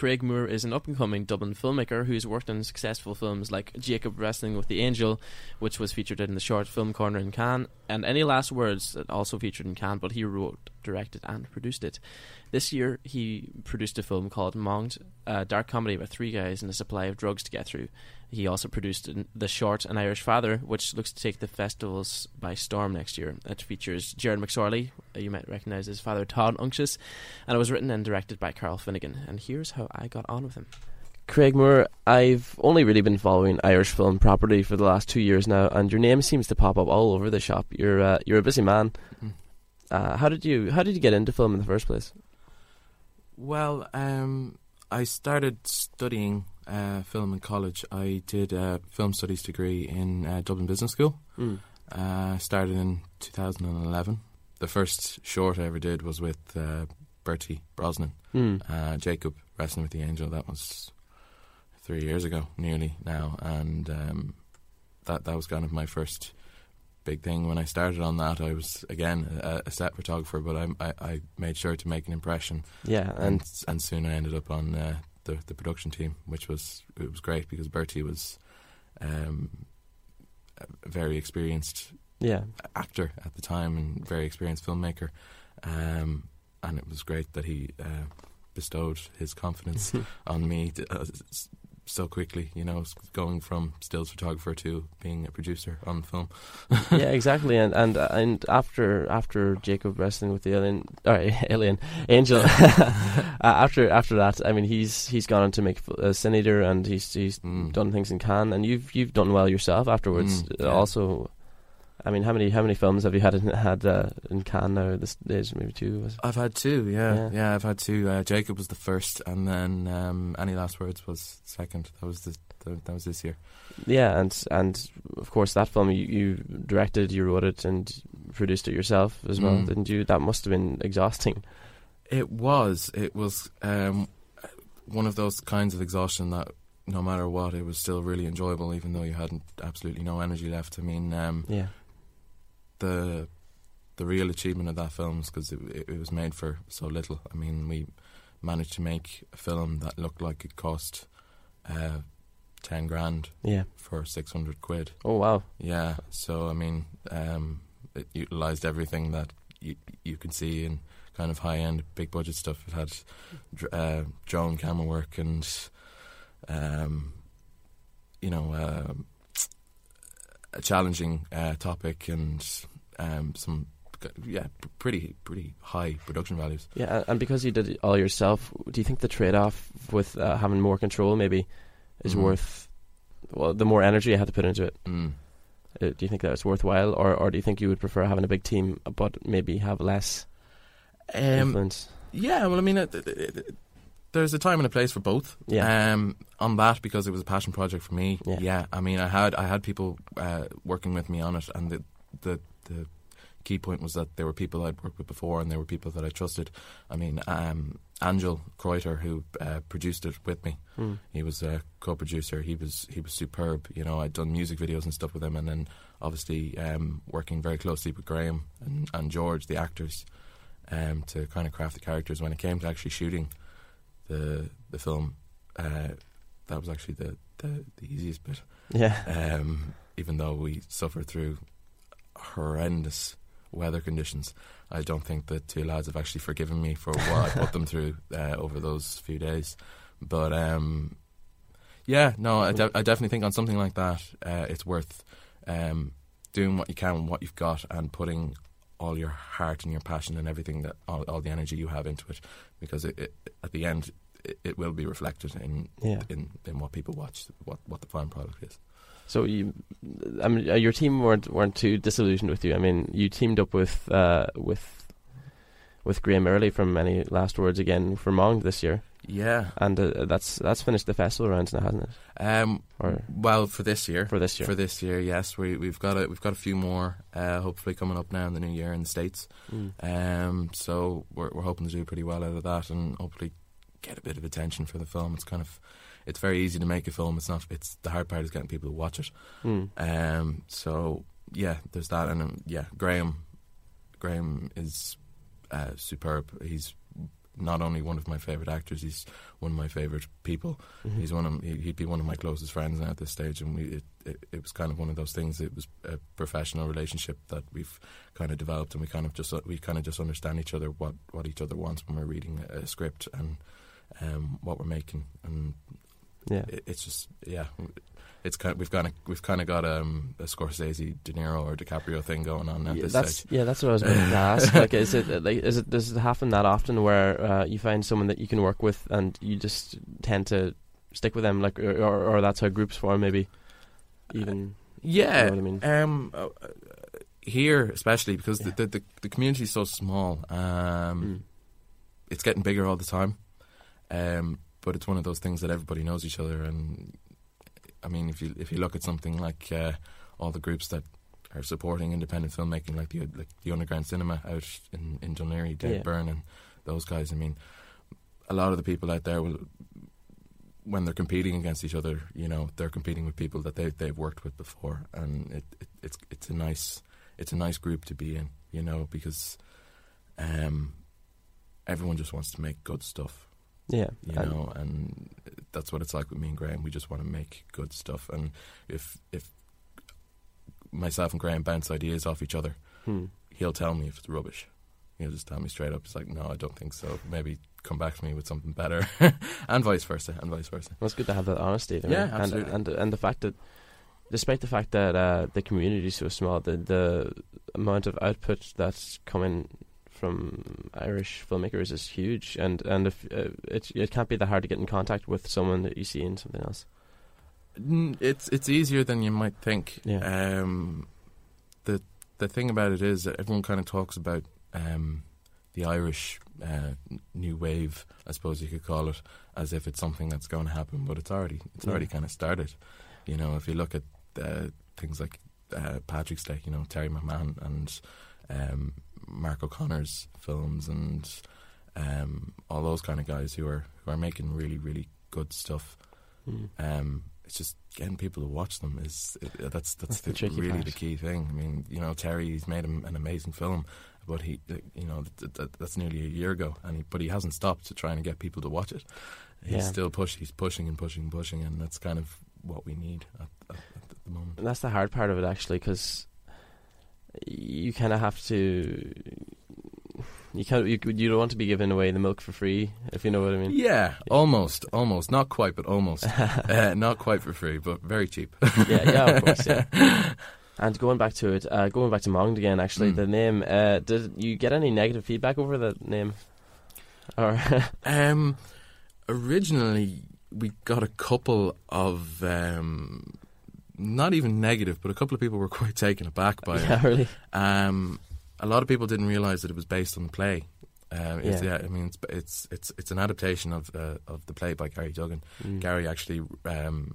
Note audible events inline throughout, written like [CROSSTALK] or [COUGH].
Craig Moore is an up and coming Dublin filmmaker who's worked on successful films like Jacob Wrestling with the Angel, which was featured in the short film corner in Cannes, and Any Last Words, that also featured in Cannes, but he wrote, directed, and produced it. This year, he produced a film called Monged, a dark comedy about three guys and a supply of drugs to get through. He also produced the short An Irish Father, which looks to take the festivals by storm next year. It features Gerard McSorley, you might recognise his father Todd Unctious, and it was written and directed by Carl Finnegan. And here's how I got on with him. Craig Moore, I've only really been following Irish film property for the last two years now, and your name seems to pop up all over the shop. You're uh, you're a busy man. Uh, how did you how did you get into film in the first place? Well, um, I started studying uh, film in college. I did a film studies degree in uh, Dublin Business School. Mm. Uh, started in 2011. The first short I ever did was with uh, Bertie Brosnan, Mm. uh, Jacob Wrestling with the Angel. That was three years ago, nearly now, and um, that that was kind of my first big thing. When I started on that, I was again a, a set photographer, but I, I I made sure to make an impression. Yeah, and and and soon I ended up on uh, the the production team, which was it was great because Bertie was um, a very experienced yeah, actor at the time and very experienced filmmaker, um, and it was great that he uh, bestowed his confidence [LAUGHS] on me to, uh, so quickly. You know, going from stills photographer to being a producer on film. [LAUGHS] yeah, exactly. And and uh, and after after Jacob wrestling with the alien, or [LAUGHS] alien angel, [LAUGHS] uh, after after that, I mean, he's he's gone on to make a senator, and he's he's Mm. done things in Cannes, and you've you've done well yourself afterwards. Mm, Uh, yeah. Also, I mean, how many how many films have you had in, had uh, in Cannes now? This days maybe two. I've had two, yeah, Yeah. yeah. I've had two. Uh, Jacob was the first, and then um, Any Last Words was second. That was the, the that was this year. Yeah, and and of course that film you, you directed, you wrote it, and produced it yourself as well, Mm. didn't you? That must have been exhausting. It was. It was um, one of those kinds of exhaustion that no matter what, it was still really enjoyable, even though you hadn't absolutely no energy left. I mean, um, Yeah. The the real achievement of that film is because it, it, was made for so little. I mean, we managed to make a film that looked like it cost uh, ten grand Yeah. for six hundred quid. Oh wow. Yeah, so I mean, um, it utilized everything that you you can see in kind of high end, big budget stuff. It had dr- uh, drone camera work and, um, you know, um a challenging uh, topic and um, some yeah pretty pretty high production values. Yeah, and- because you did it all yourself, do you think the trade-off with uh, having more control maybe is Mhm. worth? Well, the more energy you have to put into it, Mm. uh, do you think that it's worthwhile, or or do you think you would prefer having a big team but maybe have less Um, influence? Yeah, well, I mean, it, it, it, there's a time and a place for both. Yeah. Um, on that, because it was a passion project for me. Yeah. I mean, I had I had people uh, working with me on it, and the the the key point was that there were people I'd worked with before, and there were people that I trusted. I mean, um, Angel Kreuter, who uh, produced it with me, Hmm. he was a co-producer. He was he was superb. You know, I'd done music videos and stuff with him, and then obviously um, working very closely with Graham and, and George, the actors, um, to kind of craft the characters. When it came to actually shooting the the film, uh, that was actually the, the, the easiest bit. Yeah, Um, even though we suffered through horrendous weather conditions, I don't think the two lads have actually forgiven me for what I put them through [LAUGHS] uh, over those few days. But um, yeah, no, I, de- I definitely think on something like that, uh, it's worth um, doing what you can with what you've got and putting all your heart and your passion and everything that all, all the energy you have into it, because it, it, at the end it, it will be reflected in, yeah. in in what people watch, what what the final product is. So you, I mean, uh, your team weren't weren't too disillusioned with you. I mean, you teamed up with uh, with with Graham Early from Any Last Words again for Monged this year, Yeah. and uh, that's that's finished the festival rounds now, hasn't it? Um, Or well, for this year, for this year? for this year, yes, we we've got a we've got a few more, uh, hopefully coming up now in the new year in the states. Mm. Um, so we're we're hoping to do pretty well out of that, and hopefully get a bit of attention for the film. It's kind of it's very easy to make a film. It's not. It's the hard part is getting people to watch it. Mm. Um, so yeah, there's that, and um, yeah, Graham, Graham is uh, superb. He's not only one of my favorite actors, he's one of my favorite people. Mhm. He's one of he- he'd be one of my closest friends now at this stage, and we it, it, it was kind of one of those things. It was a professional relationship that we've kind of developed, and we kind of just we kind of just understand each other what what each other wants when we're reading a, a script and um, what we're making, and yeah. it, it's just yeah. It's kind. we've kind of we've kind of got um, a Scorsese, De Niro, or DiCaprio thing going on at Yeah, this that's stage. yeah, that's what I was going [LAUGHS] to ask. Like, is it like is it does it happen that often where uh, you find someone that you can work with and you just tend to stick with them, like, or or, or that's how groups form, maybe even. Yeah, You know I mean? Um, uh, uh, here especially because Yeah. the, the the community is so small. Um, Mm. it's getting bigger all the time. Um, but it's one of those things that everybody knows each other, and I mean, if you if you look at something like uh, all the groups that are supporting independent filmmaking, like the like the Underground Cinema out in in Dún Laoghaire, Dave Yeah. Byrne, and those guys. I mean, a lot of the people out there will. When they're competing against each other, you know they're competing with people that they they've worked with before, and it, it it's it's a nice it's a nice group to be in, you know, because um, everyone just wants to make good stuff, Yeah, you and- know, and that's what it's like with me and Graham. We just want to make good stuff, and if if myself and Graham bounce ideas off each other, hmm. he'll tell me if it's rubbish. He'll just tell me straight up. It's like, no, I don't think so. Maybe come back to me with something better, [LAUGHS] and vice versa, and vice versa. Well, it's good to have that honesty. Yeah, and, absolutely. And and the fact that, despite the fact that uh, the community is so small, the the amount of output that's coming from Irish filmmakers is huge, and and if uh, it it can't be that hard to get in contact with someone that you see in something else. It's it's easier than you might think. Yeah. Um, the the thing about it is that everyone kind of talks about um, the Irish uh, new wave, I suppose you could call it, as if it's something that's going to happen, but it's already it's Yeah. already kind of started. You know, if you look at uh, things like uh, Patrick's Day, you know Terry McMahon and um, Mark O'Connor's films and um, all those kind of guys who are who are making really really good stuff Mm. um, it's just getting people to watch them is uh, that's that's, That's the the really part. the key thing. I mean, you know, Terry he's made an, an amazing film, but he, you know, th- th- that's nearly a year ago, and he, but he hasn't stopped to try and get people to watch it. He's Yeah. still push. He's pushing and pushing and pushing, and that's kind of what we need at, at, at the moment. And that's the hard part of it, actually, because you kind of have to. You can't. You, you don't want to be giving away the milk for free, if you know what I mean. Yeah, almost, almost, not quite, but almost. [LAUGHS] uh, not quite for free, but very cheap. yeah, yeah, of course, yeah. [LAUGHS] And going back to it, uh, going back to Monged again, actually, Mm. the name. Uh, did you get any negative feedback over the name? Or [LAUGHS] Um, originally, we got a couple of um, not even negative, but a couple of people were [LAUGHS] quite taken aback by yeah, it. really. Um, a lot of people didn't realize that it was based on the play. Um, it's, Yeah. yeah. I mean, it's it's it's it's an adaptation of uh, of the play by Gary Duggan. Mm. Gary actually um,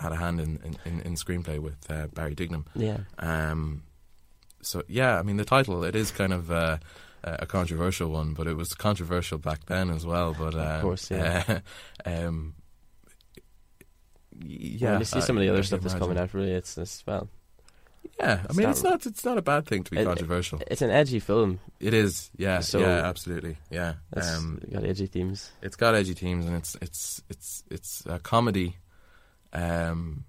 had a hand in in, in, in screenplay with uh, Barry Dignam. Yeah, Um, so yeah, I mean the title it is kind of uh, a controversial one, but it was controversial back then as well. But Of course, yeah. [LAUGHS] uh, um, yeah, yeah. When you see I- some of the other stuff that's coming out, really, it's, it's well, Yeah, I mean not- it's not it's not a bad thing to be It- controversial. it's an edgy film. It is, yeah, So- yeah, absolutely, yeah. It's Um, got edgy themes. it's got edgy themes and it's it's it's it's a comedy, um,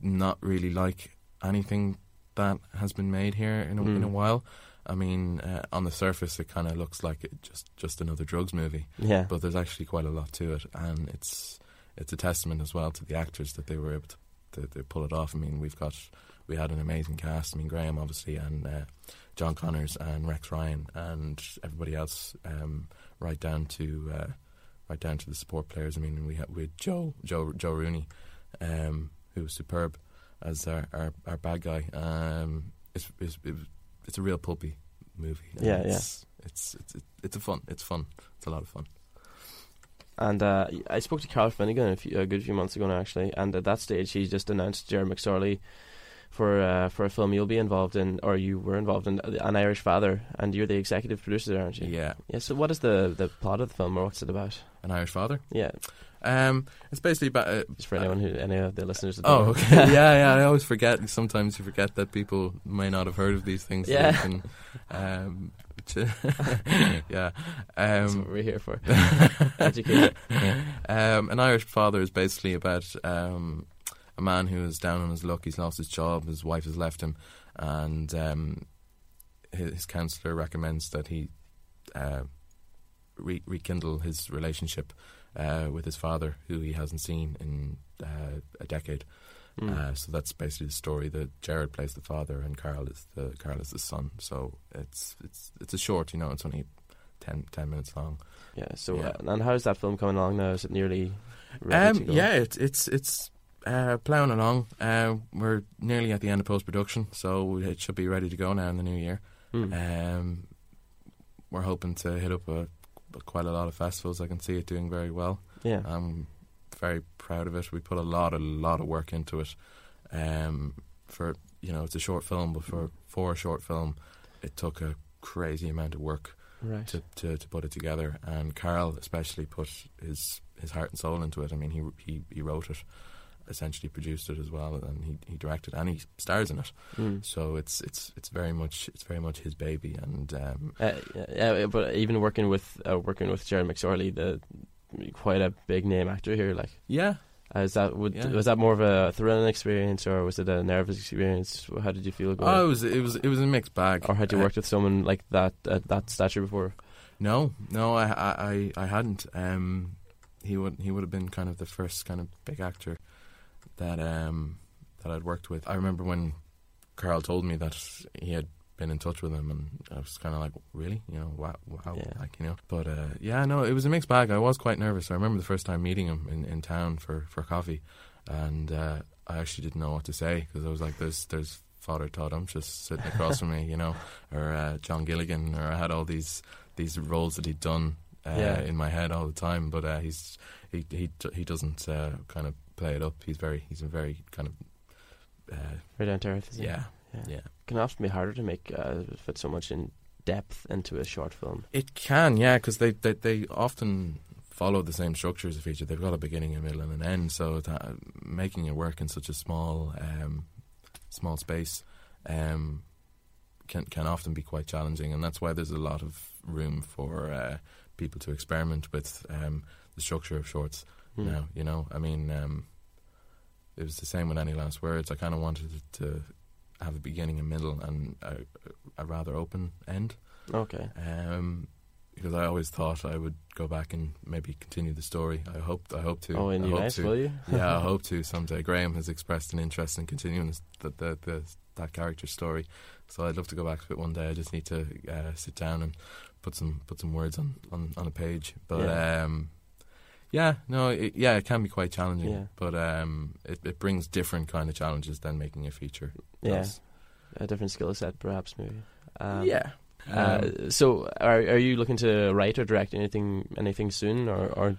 not really like anything that has been made here in a, in a Mm. while. I mean, uh, on the surface, it kind of looks like it just just another drugs movie, Yeah, but there's actually quite a lot to it, and it's it's a testament as well to the actors that they were able to, to, to pull it off. I mean, we've got we had an amazing cast. I mean, Graham obviously, and uh, John Connors and Rex Ryan, and everybody else, um, right down to uh, right down to the support players. I mean, we had with Joe Joe Joe Rooney, um, who was superb as our our, our bad guy. Um, it's, it's it's a real pulpy movie. Yeah, yeah. it's, It's it's it's a fun. It's fun. It's a lot of fun. And uh, I spoke to Carl Finnegan a, few, a good few months ago now, actually, and at that stage he just announced Jerry McSorley for uh, for a film you'll be involved in, or you were involved in, uh, An Irish Father, and you're the executive producer, there, aren't you? Yeah, Yeah. So what is the the plot of the film, or what's it about? an Irish father. Yeah, Um, it's basically about. Uh, just for anyone who any of the listeners. That Oh, okay. [LAUGHS] yeah, yeah. I always forget. Sometimes you forget that people may not have heard of these things. Yeah. can um, [LAUGHS] yeah. That's Um, what we're here for. [LAUGHS] Educate. um, an Irish father is basically about um, a man who is down on his luck. He's lost his job. His wife has left him, and um, his, his counsellor recommends that he uh, re- rekindle his relationship uh, with his father, who he hasn't seen in uh, a decade. Mm. Uh, so that's basically the story. That Gerard plays the father, and Carl is the Carl is the son. So it's it's it's a short. You know, it's only 10, 10 minutes long. yeah. So, Yeah. Uh, and how's that film coming along now? Is it nearly ready to Um, go? yeah, it's it's it's uh, ploughing along. Uh, we're nearly at the end of post production, so it should be ready to go now in the new year. Mm. Um, we're hoping to hit up a, quite a lot of festivals. I can see it doing very well. yeah. I'm very proud of it. We put a lot, a lot of work into it. Um, for you know, it's a short film, but for for a short film, it took a crazy amount of work right. to, to, to put it together. And Carl especially put his his heart and soul into it. I mean, he he he wrote it, essentially produced it as well, and he he directed and he stars in it. Mm. So it's it's it's very much it's very much his baby. And um, Uh, but even working with uh, working with Jerry McSorley, the quite a big name actor here. Like, yeah, uh, is that would, Yeah. was that more of a thrilling experience, or was it a nervous experience? How did you feel going? oh, it was it was it was a mixed bag. or had you Uh, worked with someone like that at that stature before? No, no, I, I, I- I hadn't. Um, he would, he would have been kind of the first kind of big actor that, um, that I'd worked with. I remember when Carl told me that he had been in touch with him, and I was kind of like, really, you know, wow, wow, Yeah. like you know. But uh, yeah, no, it was a mixed bag. I was quite nervous. I remember the first time meeting him in, in town for for coffee, and uh, I actually didn't know what to say because I was like, there's there's Father Todd Unctious sitting across from me, you know, [LAUGHS] or uh, John Gilligan, or I had all these these roles that he'd done uh, Yeah. in my head all the time. But uh, he's he he he doesn't uh, kind of play it up. He's very he's a very kind of uh, Right down to earth. it? Yeah yeah. yeah. Can often be harder to make uh, fit so much in depth into a short film. It can, yeah, because they, they they often follow the same structure as a feature. They've got a beginning, a middle, and an end. So that, making it work in such a small um, small space um, can can often be quite challenging, and that's why there's a lot of room for uh, people to experiment with um, the structure of shorts. Mm. Now, you know, I mean, um, it was the same with any last words. I kind of wanted it to have a beginning, a middle, and a, a rather open end Okay. um, because I always thought I would go back and maybe continue the story. I hope I hope to. Oh, in I you hope nice, to. will you? [LAUGHS] yeah, I [LAUGHS] hope to someday. Graham has expressed an interest in continuing this, the, the, the, that character's story, so I'd love to go back to it one day. I just need to uh, sit down and put some put some words on, on, on a page. But Yeah. um, yeah, no, it, yeah, it can be quite challenging. Yeah. But um, it, it brings different kind of challenges than making a feature. Yeah. does. A different skill set, perhaps, maybe. Um, yeah. Uh, Um, so, are are you looking to write or direct anything anything soon, or or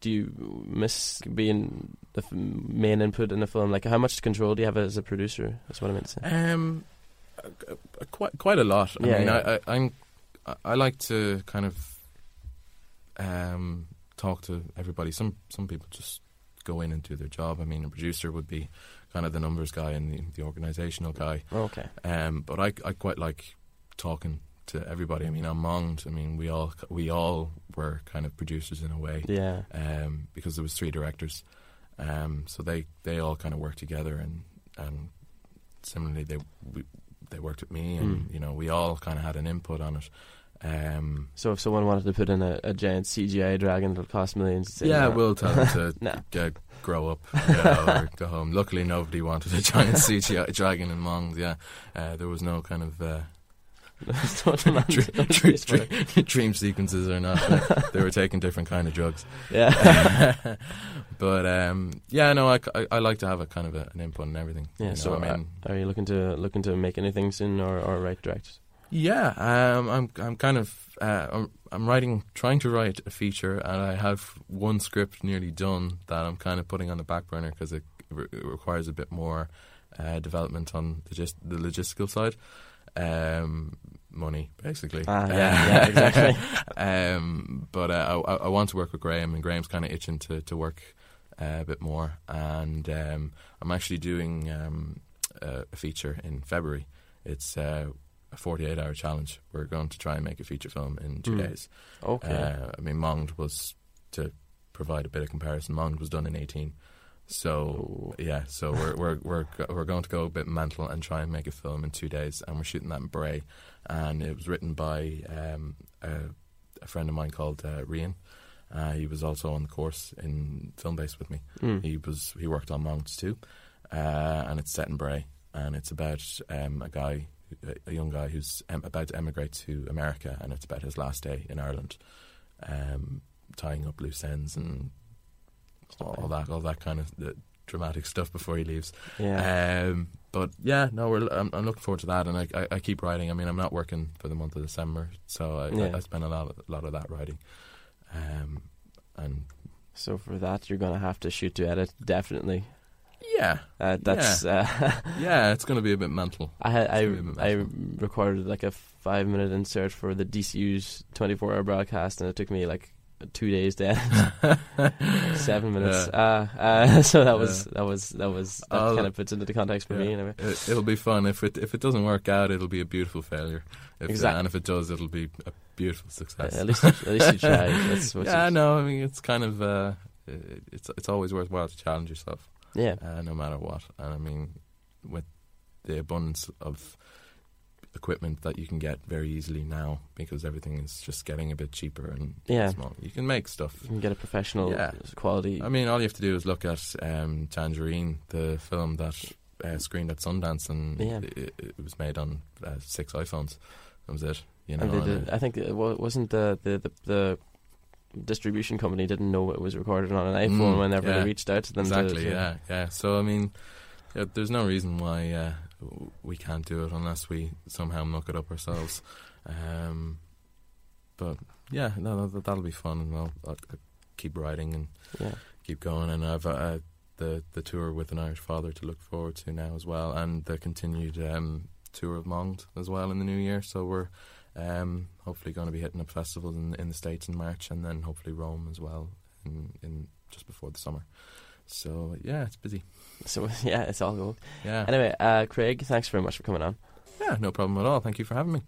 do you miss being the f- main input in the film? Like, how much control do you have as a producer? That's what I meant to say. Um, uh, quite quite a lot. I Yeah, mean, yeah. I, I, I'm I, I like to kind of um talk to everybody. Some some people just go in and do their job. I mean, a producer would be kind of the numbers guy and the, the organizational guy. Okay. Um, but I I quite like talking to everybody. I mean, I'm Monged. I mean, we all we all were kind of producers in a way Yeah. um, because there was three directors. Um, so they, they all kind of worked together, and and similarly they we, they worked with me, and Mm. you know we all kind of had an input on it. Um, So, if someone wanted to put in a, a giant CGI dragon that'll cost millions, you'd say, yeah, no. we'll tell them to [LAUGHS] no. get, grow up you know, or go home. Luckily, nobody wanted a giant [LAUGHS] CGI dragon in Monged. Yeah, uh, there was no kind of uh, [LAUGHS] Don't demand- Dr- don't dr- waste money. dr- dream sequences or not. they were taking different kind of drugs. yeah. but um, yeah, no, I, I, I like to have a kind of a, an input in everything. Yeah. you know, so, I mean, uh, are you looking to looking to make anything soon, or or write direct? Yeah, um, I'm I'm kind of uh, I'm, I'm writing, trying to write a feature, and I have one script nearly done that I'm kind of putting on the back burner because it, re- it requires a bit more uh, development on the, gist- the logistical side. Um, money, basically. Ah, yeah, [LAUGHS] yeah, exactly. [LAUGHS] um, but uh, I, I want to work with Graham, and Graham's kind of itching to to work uh, a bit more. And um, I'm actually doing um, a, a feature in February. It's uh, a 48 hour challenge. We're going to try and make a feature film in two Mm. days. Okay. Uh, I mean, Monged was to provide a bit of comparison. Monged was done in 18. So Oh. yeah, so we're we're we're we're going to go a bit mental and try and make a film in two days, and we're shooting that in Bray, and it was written by um, a, a friend of mine called uh, Rian. Uh, he was also on the course in Filmbase with me. Mm. He was he worked on Monged too, uh, and it's set in Bray, and it's about um, a guy, a young guy who's em- about to emigrate to America, and it's about his last day in Ireland, um, tying up loose ends and all that, all that kind of uh, dramatic stuff before he leaves. yeah. Um, but yeah, no, we're, I'm, I'm looking forward to that, and I, I, I keep writing. I mean, I'm not working for the month of December, so I, Yeah. I, I spend a lot, a lot of that writing. Um, and so for that, you're gonna have to shoot to edit. Definitely. Yeah, Uh, that's. Uh, [LAUGHS] yeah, it's going to be a bit mental. I had I It's I recorded like a five minute insert for the DCU's 24 hour broadcast, and it took me like two days to edit. [LAUGHS] Seven minutes. Yeah. Uh, uh, [LAUGHS] so that was Yeah. that was that was that I'll- kind of puts into the context for me anyway. It, it'll be fun. If it if it doesn't work out, it'll be a beautiful failure. If, Exactly. and if it does, it'll be a beautiful Uh, success. at least at least you what yeah, no, I mean it's kind of uh, it's it's always worthwhile to challenge yourself, yeah. uh, no matter what. And I mean, with the abundance of equipment that you can get very easily now, because everything is just getting a bit cheaper and Yeah. small, you can make stuff. You can get a professional Yeah. quality. I mean, all you have to do is look at um, Tangerine, the film that uh, screened at Sundance, and Yeah. it, it was made on uh, six iPhones. That was it. You know, and they did, I think it wasn't the, the, the, the distribution company didn't know it was recorded on an iPhone Mm, whenever yeah. they reached out to them. exactly. to, yeah, yeah. So I mean, yeah, there's no reason why uh, we can't do it unless we somehow muck it up ourselves. Um, but yeah, no, that, that'll be fun, and I'll, I'll, I'll keep writing and yeah. keep going. And I've uh, the the tour with an Irish father to look forward to now as well, and the continued um, tour of Monged as well in the new year. So we're um, hopefully going to be hitting up festivals in in the states in March, and then hopefully Rome as well in in just before the summer. So yeah, it's busy. So [LAUGHS] yeah, it's all good. Yeah, Anyway, uh, Craig, thanks very much for coming on. yeah, no problem at all. Thank you for having me.